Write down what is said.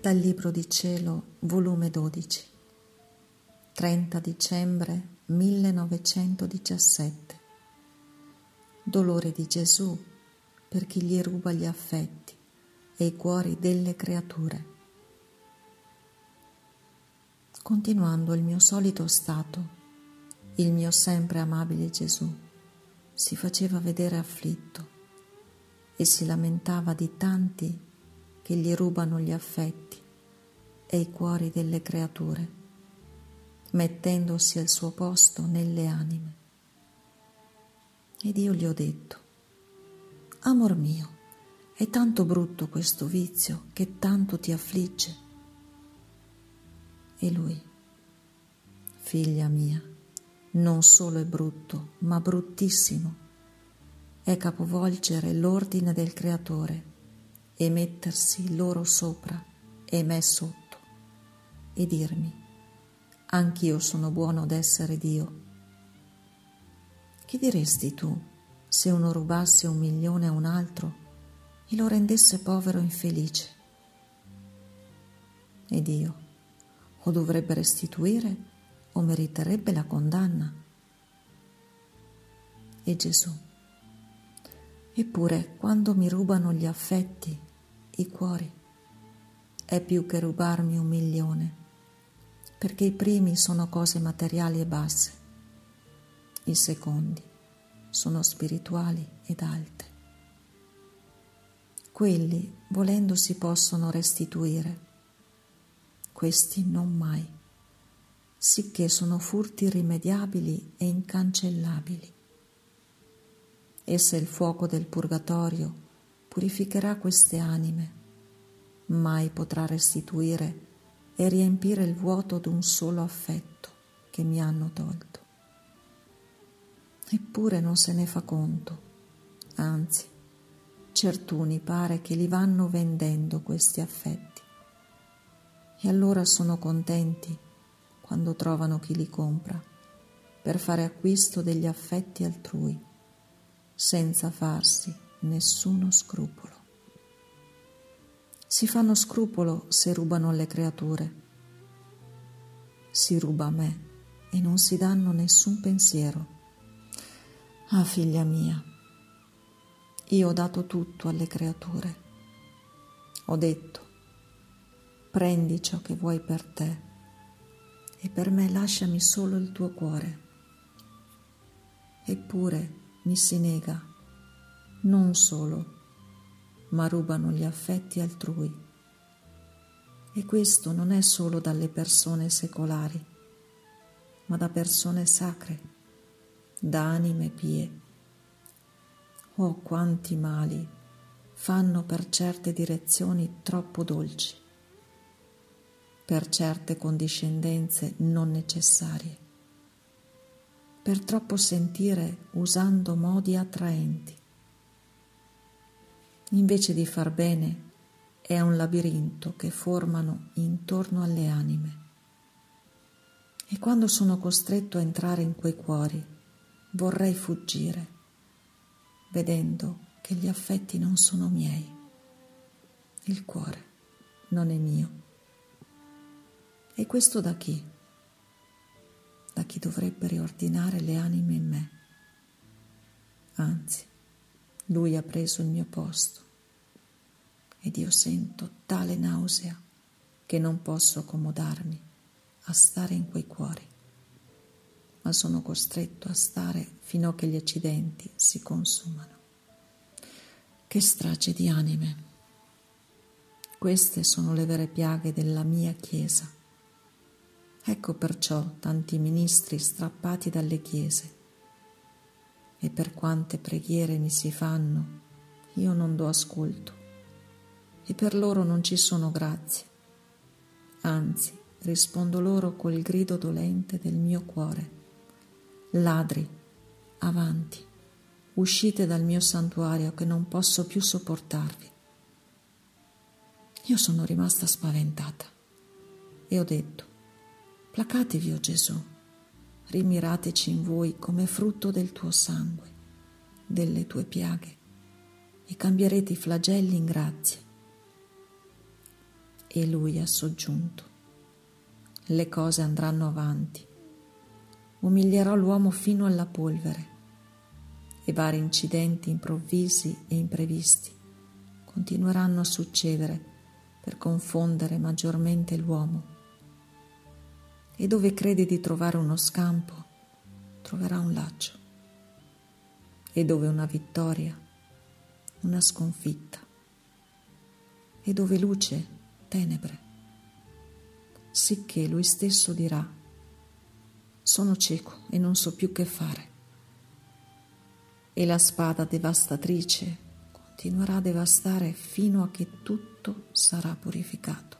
Dal Libro di Cielo, volume 12, 30 dicembre 1917. Dolore di Gesù per chi gli ruba gli affetti e i cuori delle creature. Continuando il mio solito stato, il mio sempre amabile Gesù si faceva vedere afflitto e si lamentava di tanti che gli rubano gli affetti e i cuori delle creature, mettendosi al suo posto nelle anime. Ed io gli ho detto, Amor mio, è tanto brutto questo vizio che tanto ti affligge. E lui, figlia mia, non solo è brutto, ma bruttissimo, è capovolgere l'ordine del Creatore e mettersi loro sopra e me sotto e dirmi, anch'io sono buono d'essere Dio. Che diresti tu se uno rubasse un milione a un altro e lo rendesse povero e infelice? Ed io, o dovrebbe restituire o meriterebbe la condanna? E Gesù, eppure quando mi rubano gli affetti i cuori. È più che rubarmi un milione, perché i primi sono cose materiali e basse, i secondi sono spirituali ed alte. Quelli, volendo, si possono restituire, questi non mai, sicché sono furti irrimediabili e incancellabili. E se il fuoco del purgatorio purificherà queste anime, mai potrà restituire e riempire il vuoto d'un solo affetto che mi hanno tolto. Eppure non se ne fa conto, anzi, certuni pare che li vanno vendendo questi affetti e allora sono contenti quando trovano chi li compra per fare acquisto degli affetti altrui, senza farsi nessuno scrupolo. Si fanno scrupolo se rubano alle creature. Si ruba a me e non si danno nessun pensiero. Ah figlia mia, io ho dato tutto alle creature. Ho detto, prendi ciò che vuoi per te e per me lasciami solo il tuo cuore. Eppure mi si nega non solo, ma rubano gli affetti altrui. E questo non è solo dalle persone secolari, ma da persone sacre, da anime pie. Oh, quanti mali fanno per certe direzioni troppo dolci, per certe condiscendenze non necessarie, per troppo sentire usando modi attraenti invece di far bene, è un labirinto che formano intorno alle anime. E quando sono costretto a entrare in quei cuori, vorrei fuggire, vedendo che gli affetti non sono miei. Il cuore non è mio. E questo da chi? Da chi dovrebbe riordinare le anime in me. Anzi, lui ha preso il mio posto ed io sento tale nausea che non posso accomodarmi a stare in quei cuori, ma sono costretto a stare fino a che gli accidenti si consumano. Che strage di anime! Queste sono le vere piaghe della mia Chiesa. Ecco perciò tanti ministri strappati dalle chiese e per quante preghiere mi si fanno, io non do ascolto e per loro non ci sono grazie. Anzi, rispondo loro col grido dolente del mio cuore. Ladri, avanti, uscite dal mio santuario che non posso più sopportarvi. Io sono rimasta spaventata e ho detto, placatevi, o oh Gesù, rimirateci in voi come frutto del tuo sangue, delle tue piaghe, e cambierete i flagelli in grazie. E lui ha soggiunto, le cose andranno avanti, umilierò l'uomo fino alla polvere e vari incidenti improvvisi e imprevisti continueranno a succedere per confondere maggiormente l'uomo. E dove crede di trovare uno scampo, troverà un laccio. E dove una vittoria, una sconfitta. E dove luce, tenebre. Sicché lui stesso dirà, sono cieco e non so più che fare. E la spada devastatrice continuerà a devastare fino a che tutto sarà purificato.